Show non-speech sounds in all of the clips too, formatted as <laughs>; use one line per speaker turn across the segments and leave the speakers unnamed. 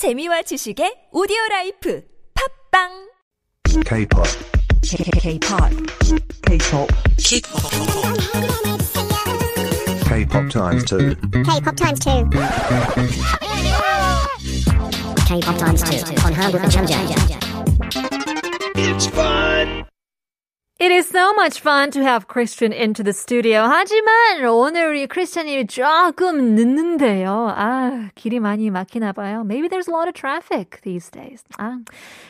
재미와 지식의 오디오 라이프 팝빵
K-pop.
K-pop. K-pop.
K-pop times two.
K-pop times two. K-pop times two on 한국 천재.
It is so much fun to have Christian into the studio. 하지만 오늘 우리 크리스천이 조금 늦는데요. 아, 길이 많이 막히나 봐요. Maybe there's a lot of traffic these days. 아,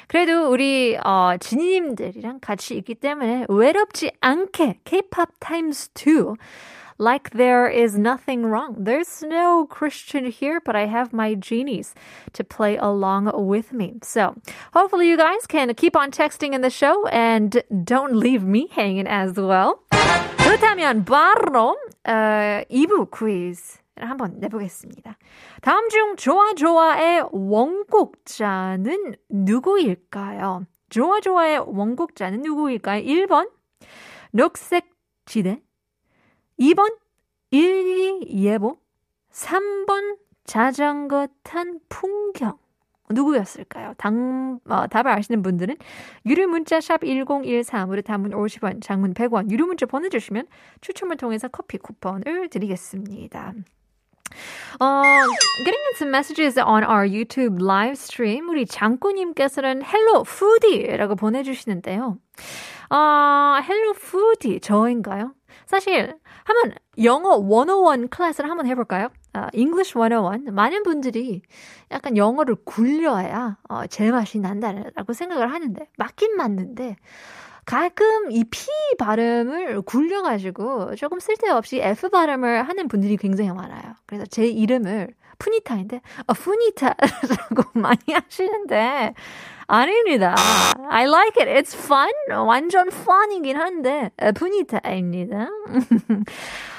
그래도 우리 어, 지니님들이랑 같이 있기 때문에 외롭지 않게 K-pop times 2 like there is nothing wrong. There's no Christian here, but I have my genies to play along with me. So hopefully you guys can keep on texting in the show and don't leave me hanging as well. 그렇다면 바로 어, 2부 퀴즈를 한번 내보겠습니다. 다음 중 좋아 좋아의 원곡자는 누구일까요? 좋아 좋아의 원곡자는 누구일까요? 1번 녹색지대 2번 일기예보, 3번 자전거 탄 풍경. 누구였을까요? 당, 어, 답을 아시는 분들은 유료 문자 샵 1013으로 단문 50원, 장문 100원, 유료 문자 보내주시면 추첨을 통해서 커피 쿠폰을 드리겠습니다. Uh, getting in some messages on our YouTube live stream. 우리 장꾸님께서는 hello foodie라고 보내주시는데요. 아, uh, hello foodie 저인가요? 사실 한번 영어 101 클래스를 한번 해볼까요? 아, English 101. 많은 분들이 약간 영어를 굴려야 어, 제맛이 난다라고 생각을 하는데 맞긴 맞는데 가끔 이 P 발음을 굴려가지고 조금 쓸데없이 F 발음을 하는 분들이 굉장히 많아요. 그래서 제 이름을 푸니타인데, 어, 푸니타라고 <laughs> 많이 하시는데, 아닙니다. I like it. It's fun. 완전 fun이긴 한데, 푸니타입니다.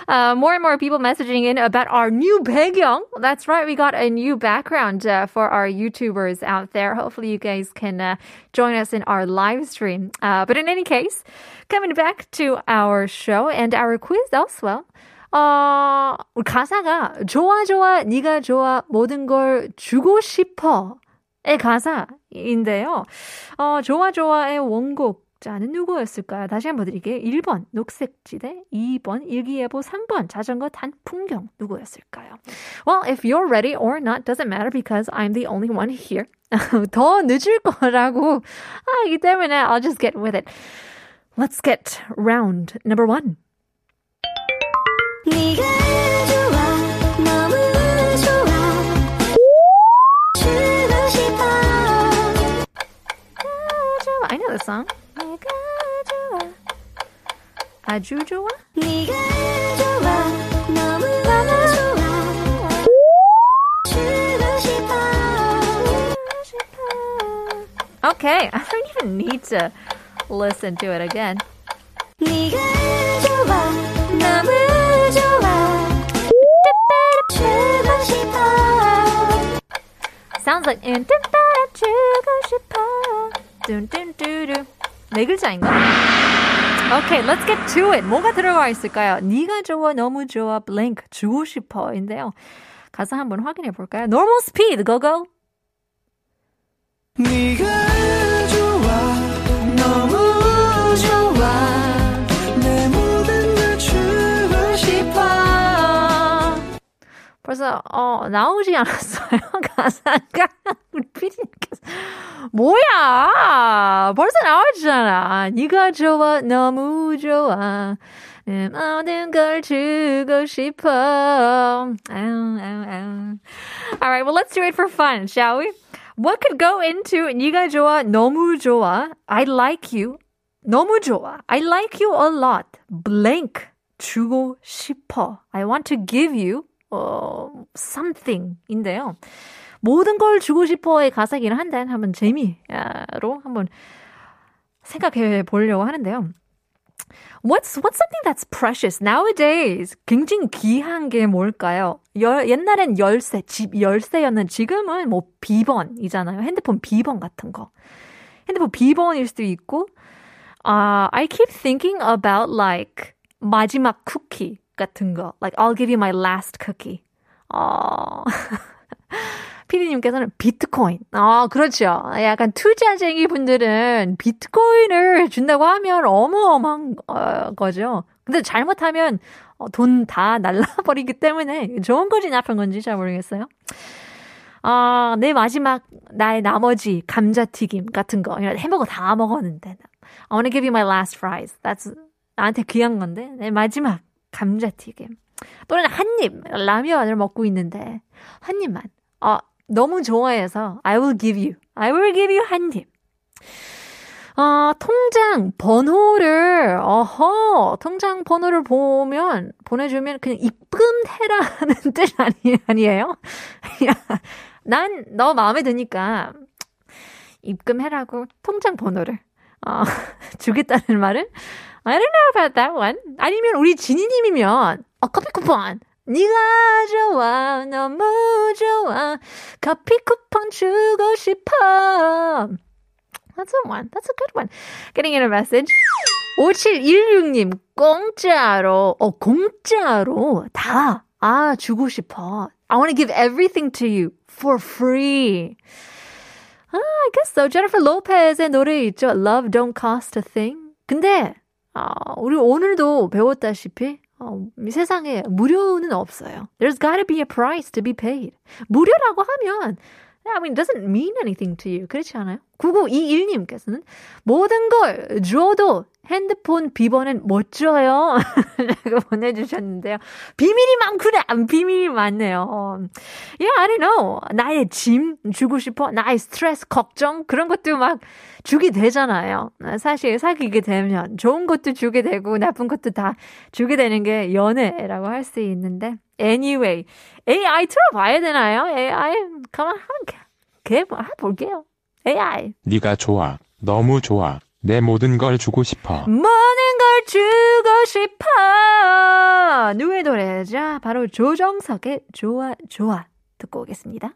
Uh, <laughs> more and more people messaging in about our new 배경. That's right, we got a new background uh, for our YouTubers out there. Hopefully, you guys can uh, join us in our live stream. Uh, but in any case, coming back to our show and our quiz as well. 어, 가사가 좋아 좋아 네가 좋아 모든 걸 주고 싶어의 가사 인데요. 어, 좋아 좋아의 원곡 자는 누구였을까요? 다시 한번 드릴게요. 1번 녹색지대, 2번 일기예보, 3번 자전거 탄 풍경 누구였을까요? Well, if you're ready or not doesn't matter because I'm the only one here. 더 늦을 거라고 하기 때문에 I'll just get with it. Let's get round number one.
아주
좋아?
네가 좋아 너무 좋아 주고 싶어
Okay, I don't even need to listen to it again.
네가 좋아 너무 좋아 주고 싶어
Sounds like in 주고 싶어. 뚠뚠뚠뚠. 네 글자인가? Okay, let's get to it. 뭐가 들어가 있을까요? 네가 좋아, 너무 좋아, blank, 주고 싶어인데요. 가사 한번 확인해 볼까요? Normal speed, go go.
네가
벌써 어 나오지 않았어요 <laughs> 가사가 우리 피디님께서 뭐야 벌써 나오잖아 네가 좋아 너무 좋아 내 모든 걸 주고 싶어 아우 아우 아우 Alright, well let's do it for fun, shall we? What could go into 네가 좋아 너무 좋아 I like you 너무 좋아 I like you a lot blank 주고 싶어 I want to give you 어, something인데요. 모든 걸 주고 싶어의 가사이긴 한데 한번 재미로 한번 생각해 보려고 하는데요. What's what's something that's precious nowadays? 굉장히 귀한 게 뭘까요? 열, 옛날엔 열쇠, 집 열쇠였는 지금은 뭐 비번이잖아요. 핸드폰 비번 같은 거. 핸드폰 비번일 수도 있고. Uh, I keep thinking about like 마지막 쿠키 같은 거. Like I'll give you my last cookie. 어. <laughs> 피디님께서는 비트코인. 아, 그렇죠. 약간 투자쟁이 분들은 비트코인을 준다고 하면 어마어마한 어, 거죠. 근데 잘못하면 어, 돈다 날라버리기 때문에 좋은 건지 나쁜 건지 잘 모르겠어요. 아, 내 마지막, 나의 나머지 감자튀김 같은 거. 햄버거 다 먹었는데. I wanna give you my last fries. That's, 나한테 귀한 건데. 내 마지막 감자튀김. 또는 한 입, 라면을 먹고 있는데. 한 입만. 아, 너무 좋아해서 I will give you. I will give you 한 입. 아, 통장 번호를, 어허, 통장 번호를 보면, 보내주면 그냥 입금해라는 <laughs> 뜻 아니, 아니에요? <laughs> 난 너 마음에 드니까 입금해라고 통장 번호를 어, 주겠다는 말은 I don't know about that one. 아니면 우리 지니님이면 어, 커피 쿠폰 네가 좋아 너무 좋아 커피 쿠폰 주고 싶어 That's a one. That's a good one. Getting in a message. 5716님, 공짜로, 어, 공짜로, 다, 아, 주고 싶어. I want to give everything to you for free. 아, I guess so. Jennifer Lopez의 노래 있죠. Love don't cost a thing. 근데, 아, 우리 오늘도 배웠다시피, 어, 이 세상에 무료는 없어요. There's gotta be a price to be paid. 무료라고 하면, I mean, it doesn't mean anything to you. 그렇지 않아요? 9921님께서는 모든 걸 줘도 핸드폰 비번은 못 줘요. <laughs> 라고 보내주셨는데요. 비밀이 많구나. 비밀이 많네요. Yeah, I don't know. 나의 짐 주고 싶어. 나의 스트레스, 걱정 그런 것도 막 주게 되잖아요. 사실 사귀게 되면 좋은 것도 주게 되고 나쁜 것도 다 주게 되는 게 연애라고 할 수 있는데 anyway AI 틀어봐야 되나요? AI 가만 한번 개 볼게요. AI
네가 좋아. 너무 좋아. 내 모든 걸 주고 싶어.
모든 걸 주고 싶어. 누구의 노래죠? 바로 조정석의 좋아 좋아 듣고 오겠습니다.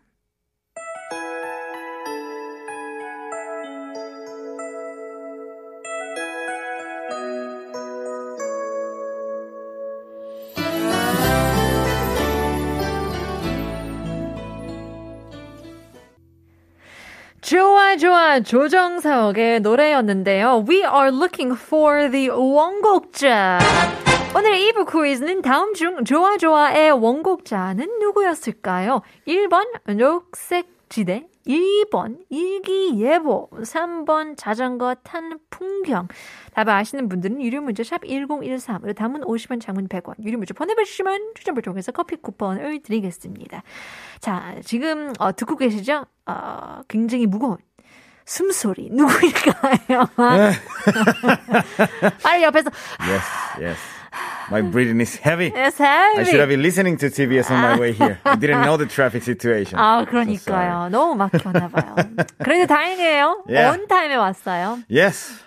좋아 조정석의 노래였는데요. We are looking for the 원곡자. 오늘의 2부 퀴즈는 다음 중 좋아 좋아의 원곡자는 누구였을까요? 1번 녹색 지대 2번 일기예보 3번 자전거 탄 풍경 답을 아시는 분들은 유료 문자 샵 1013으로 담은 50원 장문 100원 유료 문자 보내주시면 추첨을 통해서 커피 쿠폰을 드리겠습니다. 자 지금 어, 듣고 계시죠? 어, 굉장히 무거운 숨소리 누구일까요? 빨리 옆에서
Yes, yes. My breathing is heavy.
Yes,
I should have
heavy.
been listening to TBS on my way here. I didn't know the traffic situation.
아,
So
그러니까요. 너무 막혔나 봐요. 그래도 다행이에요.
Yeah.
on 타임에 왔어요.
Yes.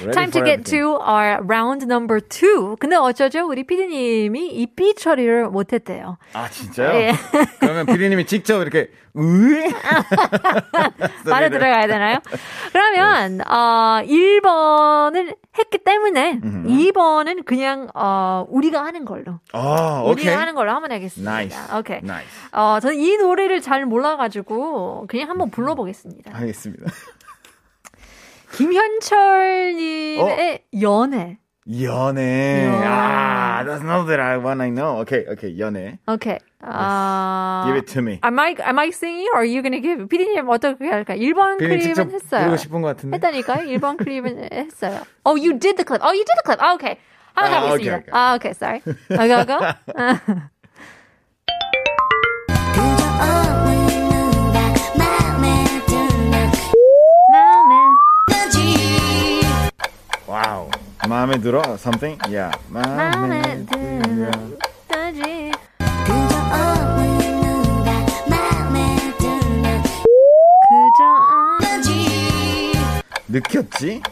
Ready
Time to get
everything.
to our round number two. 근데 어쩌죠? 우리 피디님이 이삐 처리를 못했대요.
아 진짜요?
예. <laughs>
그러면 피디님이 직접 이렇게 으이 <laughs>
말에 들어가야 되나요? 그러면 어 1번을 했기 때문에 2번은 그냥 어 우리가 하는 걸로.
아
우리가
오케이.
하는 걸로 하면 되겠습니다.
Nice.
오케이.
Nice.
어 저는 이 노래를 잘 몰라 가지고 그냥 한번 불러 보겠습니다.
알겠습니다.
김현철 님의 연애.
연애.
연애.
아, that's not that I one I know. Okay, okay, 연애.
오케이. 아
Give it to me.
Am I am I singing or are you gonna give? 피디님 어떻게 할까? 1번
피디님 직접
클립은 했어요.
부르고 싶은 것 같은데.
했다니까요. 1번 클립은 했어요. Oh, you did the clip. Oh, you did the clip. 아, 오케이. 한번
아,
가보겠습니다.
오케이, 오케이.
아, 오케이. Sorry. 아, go, <laughs> go.
와우. 마음에 들어? Something? Yeah.
마음에
마음에 들어.
들어지. 그저
느꼈지?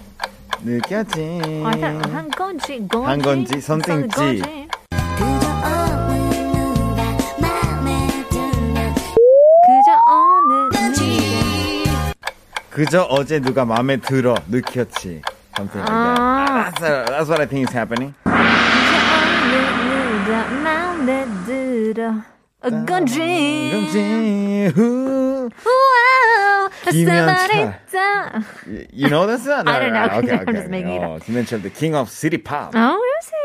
느꼈지.
아, 한, 한 건지 건지
한 건지, something 지.
건지. 그저 어느 누가
그저 어제 누가 마음에 들어 느꼈지. Something like that.
아.
That's, uh, that's what I think is happening.
누가 마음에 들어 건지
건지, 후.
와우.
김현철.
Somebody
You know that song?
I don't know.
Okay,
I'm
okay.
just making it
어, 김현철, the king of city pop.
어,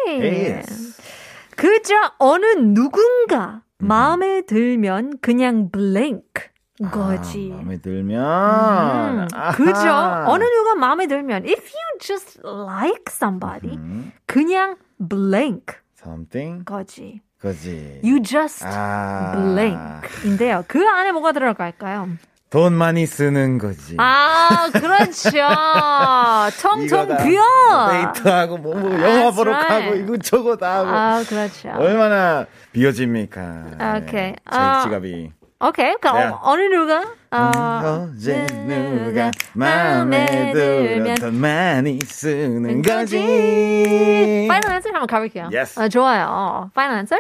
really?
Yes.
그저 어느 누군가 마음에 들면 그냥 blank 거지.
아, 마음에 들면.
음,
아하.
그죠? 어느 누가 마음에 들면 if you just like somebody
음,
그냥 blank
something.
거지.
거지.
You just
아.
blank인데요. 그 안에 뭐가 들어갈까요?
돈 많이 쓰는 거지.
아, 그렇죠. <laughs> 텅텅
이거다.
비어.
데이트하고 뭐, 뭐 영화 보러
right.
가고 이거 저거 다 하고.
아, 그렇죠.
얼마나 비어집니까?
오케이.
네,
아,
자기 지갑이.
오케이. 그럼
네.
어, 어느 누가? 어,
어제 누가 마음에 들어 돈 많이 쓰는 거지.
Final answer 한번 가볼게요.
Yes.
아, 좋아요. Final answer?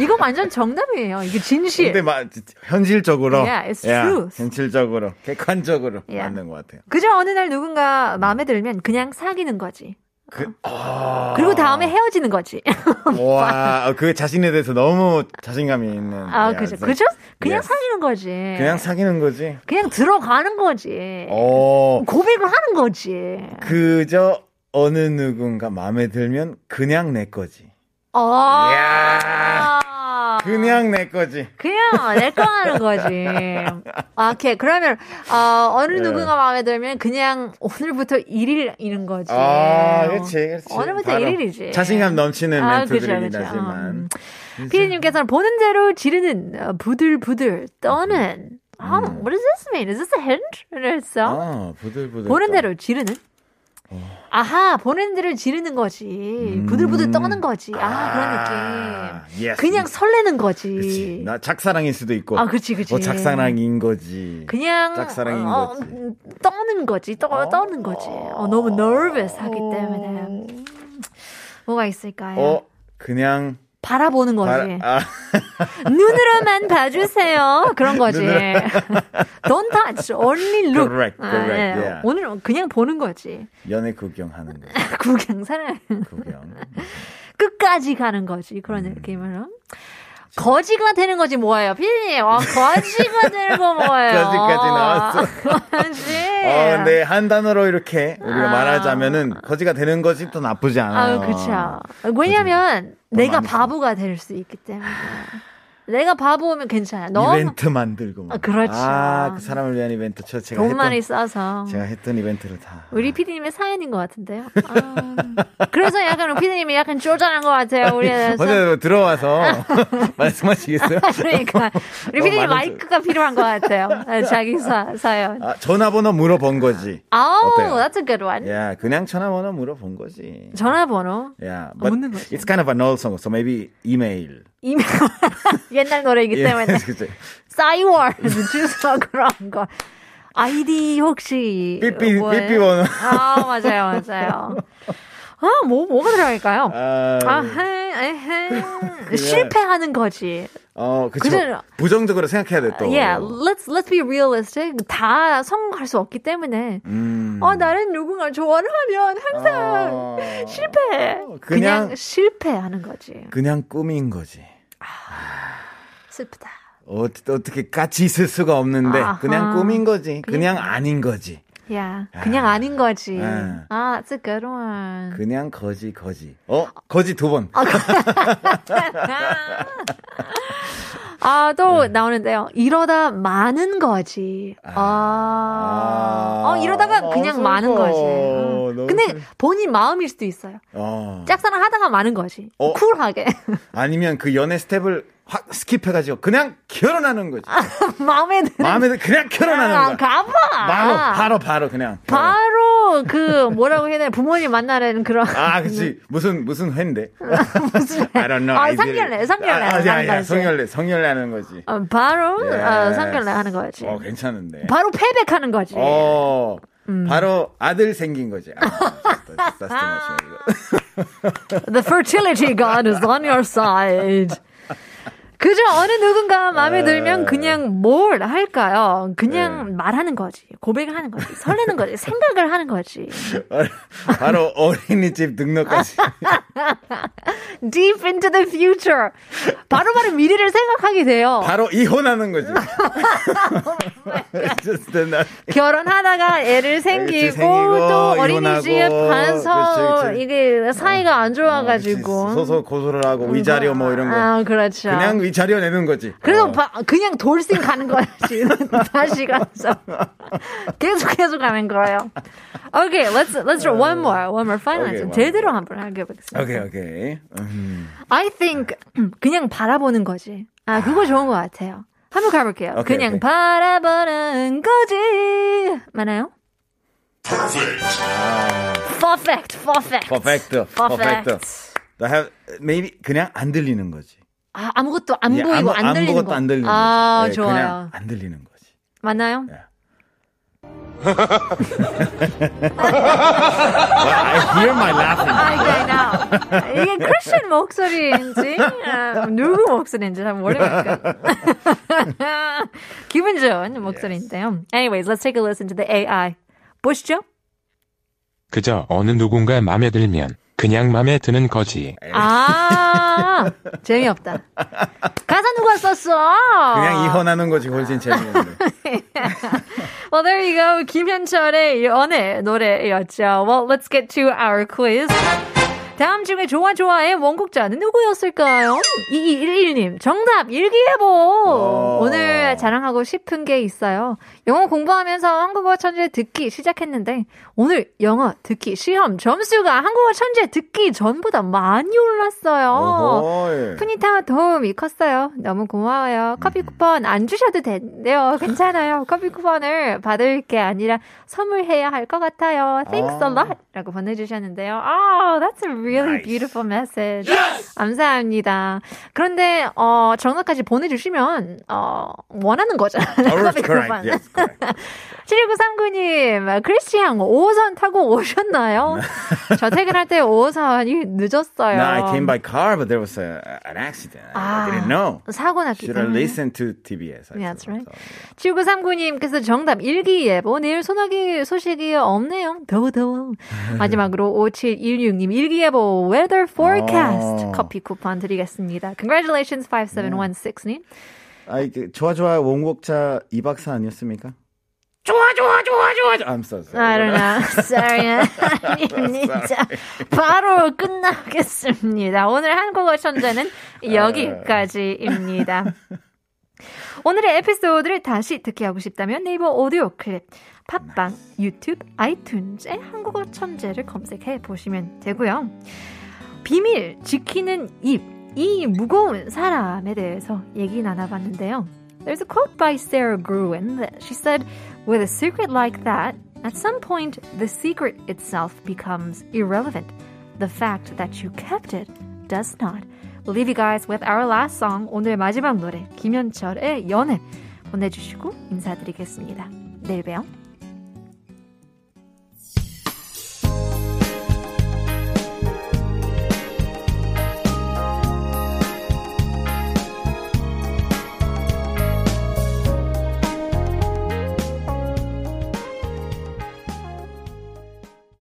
이거 완전 정답이에요. 이게 진실.
근데 막 현실적으로,
Yeah, it's
야,
truth.
현실적으로, 객관적으로
Yeah.
맞는 것 같아요.
그저 어느 날 누군가 마음에 들면 그냥 사귀는 거지.
그, 아,
그리고 다음에 헤어지는 거지. <laughs>
와, 어, 그 자신에 대해서 너무 자신감이 있는.
아,
야,
그죠. 그죠? 그냥
Yes.
사귀는 거지.
그냥 사귀는 거지.
그냥 들어가는 거지.
어,
고백을 하는 거지.
그저 어느 누군가 마음에 들면 그냥 내 거지.
어.
이야. 그냥 내 거지.
그냥 내 거 하는 거지. 아, 오케이. 그러면, 어, 어느
네.
누군가 마음에 들면 그냥 오늘부터 1일이는 거지.
아, 그렇지, 그렇지.
오늘부터
바로
1일이지.
자신감 넘치는
아,
멘트들이긴.
음. 피디님께서는 보는 대로 지르는 어, 부들부들 떠는. 아, what does this mean? Is this a hint? 그랬어?
음. 아, 부들부들.
보는
떠.
대로 지르는? 아하, 보는 대로 지르는 거지. 부들부들 떠는 거지. 아, 그런 느낌.
yes.
그냥 설레는 거지.
그치. 나 작사랑일 수도 있고.
아, 그치, 그치.
뭐 작사랑인 거지.
그냥
짝사랑인
어,
거지.
음, 떠는 거지. 떠, 떠는 거지. 어, 너무 nervous 하기 때문에. 음, 뭐가 있을까요?
어, 그냥.
바라보는 거지.
바- 아, <laughs>
눈으로만 봐주세요. 그런 거지. <laughs> Don't touch, only look.
Correct,
아,
correct,
네.
yeah.
오늘 그냥 보는 거지.
연애 구경하는 거. <laughs>
구경 사랑.
구경.
끝까지 가는 거지. 그런
음.
느낌으로. 거지가 되는 거지 뭐예요, 피디님? 와, 거지가 되는 거 뭐예요?
거지까지 나왔어.
거지. <laughs>
어, 근데 한 단어로 이렇게 우리가
아.
말하자면은 거지가 되는 것이 또 나쁘지 않아요.
아, 그쵸. 왜냐면 내가 바보가 될 수 있기 때문에. 내가 바보면 괜찮아. 너무
이벤트 만들고. 막.
아, 그렇죠.
아, 그 사람을 위한 이벤트. 저 제가
돈
했던,
많이 써서.
제가 했던 이벤트를 다.
우리 피디님의 사연인 것 같은데요. 아, 그래서 약간 우리 피디님이 약간 쪼잔한 것 같아요. 우리에 대해서.
먼저 들어와서 <laughs> 말씀하시겠어요? <laughs>
그러니까 우리
어,
피디님 마이크가 필요한 것 같아요. 네, 자기 사, 사연.
아, 전화번호 물어본 거지.
아우,
어때요?
that's a good one.
야, 그냥 전화번호 물어본 거지.
전화번호.
Yeah, but
묻는 거지.
it's kind of an old song, so maybe email.
이메일. <laughs> 옛날 노래이기
예,
때문에. <laughs>
그치.
싸이월드 주소 그런 거. 아이디 혹시
삐삐,
뭐예요?
삐삐 번호.
아 맞아요 맞아요. 아뭐 뭐가 들어갈까요?
아,
아헤 에헤 실패하는 거지.
어, 그쵸.
그죠?
부정적으로 생각해야 돼, 또.
Yeah, let's let's be realistic. 다 성공할 수 없기 때문에.
음.
어 나는 누군가 좋아를 하면 항상
어,
실패.
그냥-
그냥 실패하는 거지.
그냥 꿈인 거지.
슬프다.
어, 어떻게 같이 있을 수가 없는데,
아하.
그냥 꿈인 거지. 그냥
그냥-
아닌 거지.
야, 그냥 아 닌 거지.
아.
아, that's a good one.
그냥 거지, 거지. 어? 거지 두 번. <laughs> <laughs>
아, 또
네.
나오는데요. 이러다 많은 거지. 아.
아.
어, 이러다가
아,
그냥
슬퍼.
마는 거지. 어.
너무
근데
슬-
본인 마음일 수도 있어요.
어.
짝사랑 하다가 마는 거지.
어.
쿨하게.
아니면 그 연애 스텝을 확 skip해가지고 그냥 결혼하는 거지. <laughs>
마음에 드는.
마음에 들 그냥 결혼하는
아,
거야.
가봐.
바로, 바로, 바로 그냥. 결혼.
바로 그 뭐라고 해야 되나 부모님 만나는 그런
아, 그치. 무슨, 무슨 회인데? <laughs>
무슨
I don't know.
아 상견례. 상견례
아, 아,
거지.
상견례, 상견례 하는 거지.
어, 바로 어,
Yes.
상견례 하는 거지.
어, 괜찮은데.
바로 패백하는 거지.
어,
음.
바로 아들 생긴 거지. 아, that's, that's too much, maybe.
The fertility god is on your side. 그죠? 어느 누군가 마음에
에.
들면 그냥 뭘 할까요? 그냥 말하는 거지. 고백을 하는 거지. 설레는 거지. 생각을 하는 거지.
바로 어린이집 등록까지. <laughs>
Deep into the future. 바로바로 미래를 생각하게 돼요.
바로 이혼하는 거지. <laughs>
결혼하다가 애를 생기고,
생기고,
또 어린이집
이혼하고,
가서. 이게 사이가 안 좋아가지고.
소소 고소를 하고 위자료 뭐 이런 거.
아, 그렇죠.
그냥 위자료 내는 거지.
그래서
어.
바- 그냥 돌싱 가는 거지. <laughs> 다시 가서. 계속 계속 가는 거예요. Okay, let's let's try one more, one more final
Okay,
제대로 한번 해보겠습니다.
오케이 오케이. 음.
I think 그냥 바라보는 거지. 아, 그거 좋은 것 같아요. 한번 가볼게요.
오케이,
그냥
오케이.
바라보는 거지. 맞나요? Perfect, perfect.
퍼펙트.
Perfect.
퍼펙트. I have maybe 그냥 안 들리는 거지.
아, 아무것도 안
그냥
보이고
아무-
안 들리는
아무것도
거.
안 들리는
아,
거지. 네,
좋아요.
그냥 안 들리는 거지.
맞나요?
네. I hear my laughing.
I know. 이게 크리스천 목소리인지 아, 누구 목소리인지 잘 모르겠어요. <laughs> 기분 좋은 목소리인데요. Anyways, let's take a listen to the AI. 보시죠.
그저 어느 누군가 맘에 들면 그냥 맘에 드는 거지.
아, <laughs> 재미없다. 가사 누가 썼어?
그냥 이혼하는 거지 훨씬 재밌는데. <laughs>
Well, there you go. 김현철의 연애 노래였죠. Well, let's get to our quiz. 다음 중에 좋아 좋아의 원곡자는 누구였을까요? 2211님 정답 일기예보
오.
오늘 자랑하고 싶은 게 있어요 영어 공부하면서 한국어 천재 듣기 시작했는데 오늘 영어 듣기 시험 점수가 한국어 천재 듣기 전보다 많이 올랐어요. 푸니타 도움이 컸어요. 너무 고마워요. 커피 쿠폰 안 주셔도 된대요. <laughs> 괜찮아요. 커피 쿠폰을 받을 게 아니라 선물해야 할 것 같아요. Thanks a
아.
lot. 라고 보내주셨는데요. Oh, that's really
Nice.
beautiful message. 감사합니다. 그런데, 어, 정답까지 보내주시면, 어, 원하는 거잖아요.
Oh, correct. Yes, correct.
7939님, 크리스티앙 5호선 타고 오셨나요? 저 퇴근할 때 5호선이 늦었어요.
No, I came by car, but there was a, an accident. I didn't know.
사고 났기
Should
때문에.
listened to TBS. I
Yeah, that's right.
thought.
7939님께서 정답 일기예보 내일 소나기 소식이 없네요. 더워 더워. 마지막으로 5716님 일기예보 weather forecast
어.
커피 쿠폰 드리겠습니다. Congratulations 5716님.
아이, 그, 좋아, 좋아, 원곡자 이 박사 아니었습니까? 좋아, 좋아, 좋아, 좋아. I'm so sorry.
I don't know. Sorry. <laughs> 진짜 바로 끝나겠습니다. 오늘 한국어 천재는 여기까지입니다. 오늘의 에피소드를 다시 듣기 하고 싶다면 네이버 오디오 클립, 팟빵, 유튜브, 아이튠즈에 한국어 천재를 검색해 보시면 되고요. 비밀 지키는 입, 이 무거운 사람에 대해서 얘기 나눠봤는데요. There's a quote by Sarah Gruen that she said, With a secret like that, at some point the secret itself becomes irrelevant. The fact that you kept it does not. We'll leave you guys with our last song. 오늘 마지막 노래 김현철의 연애 보내주시고 인사드리겠습니다. 내일 봬요.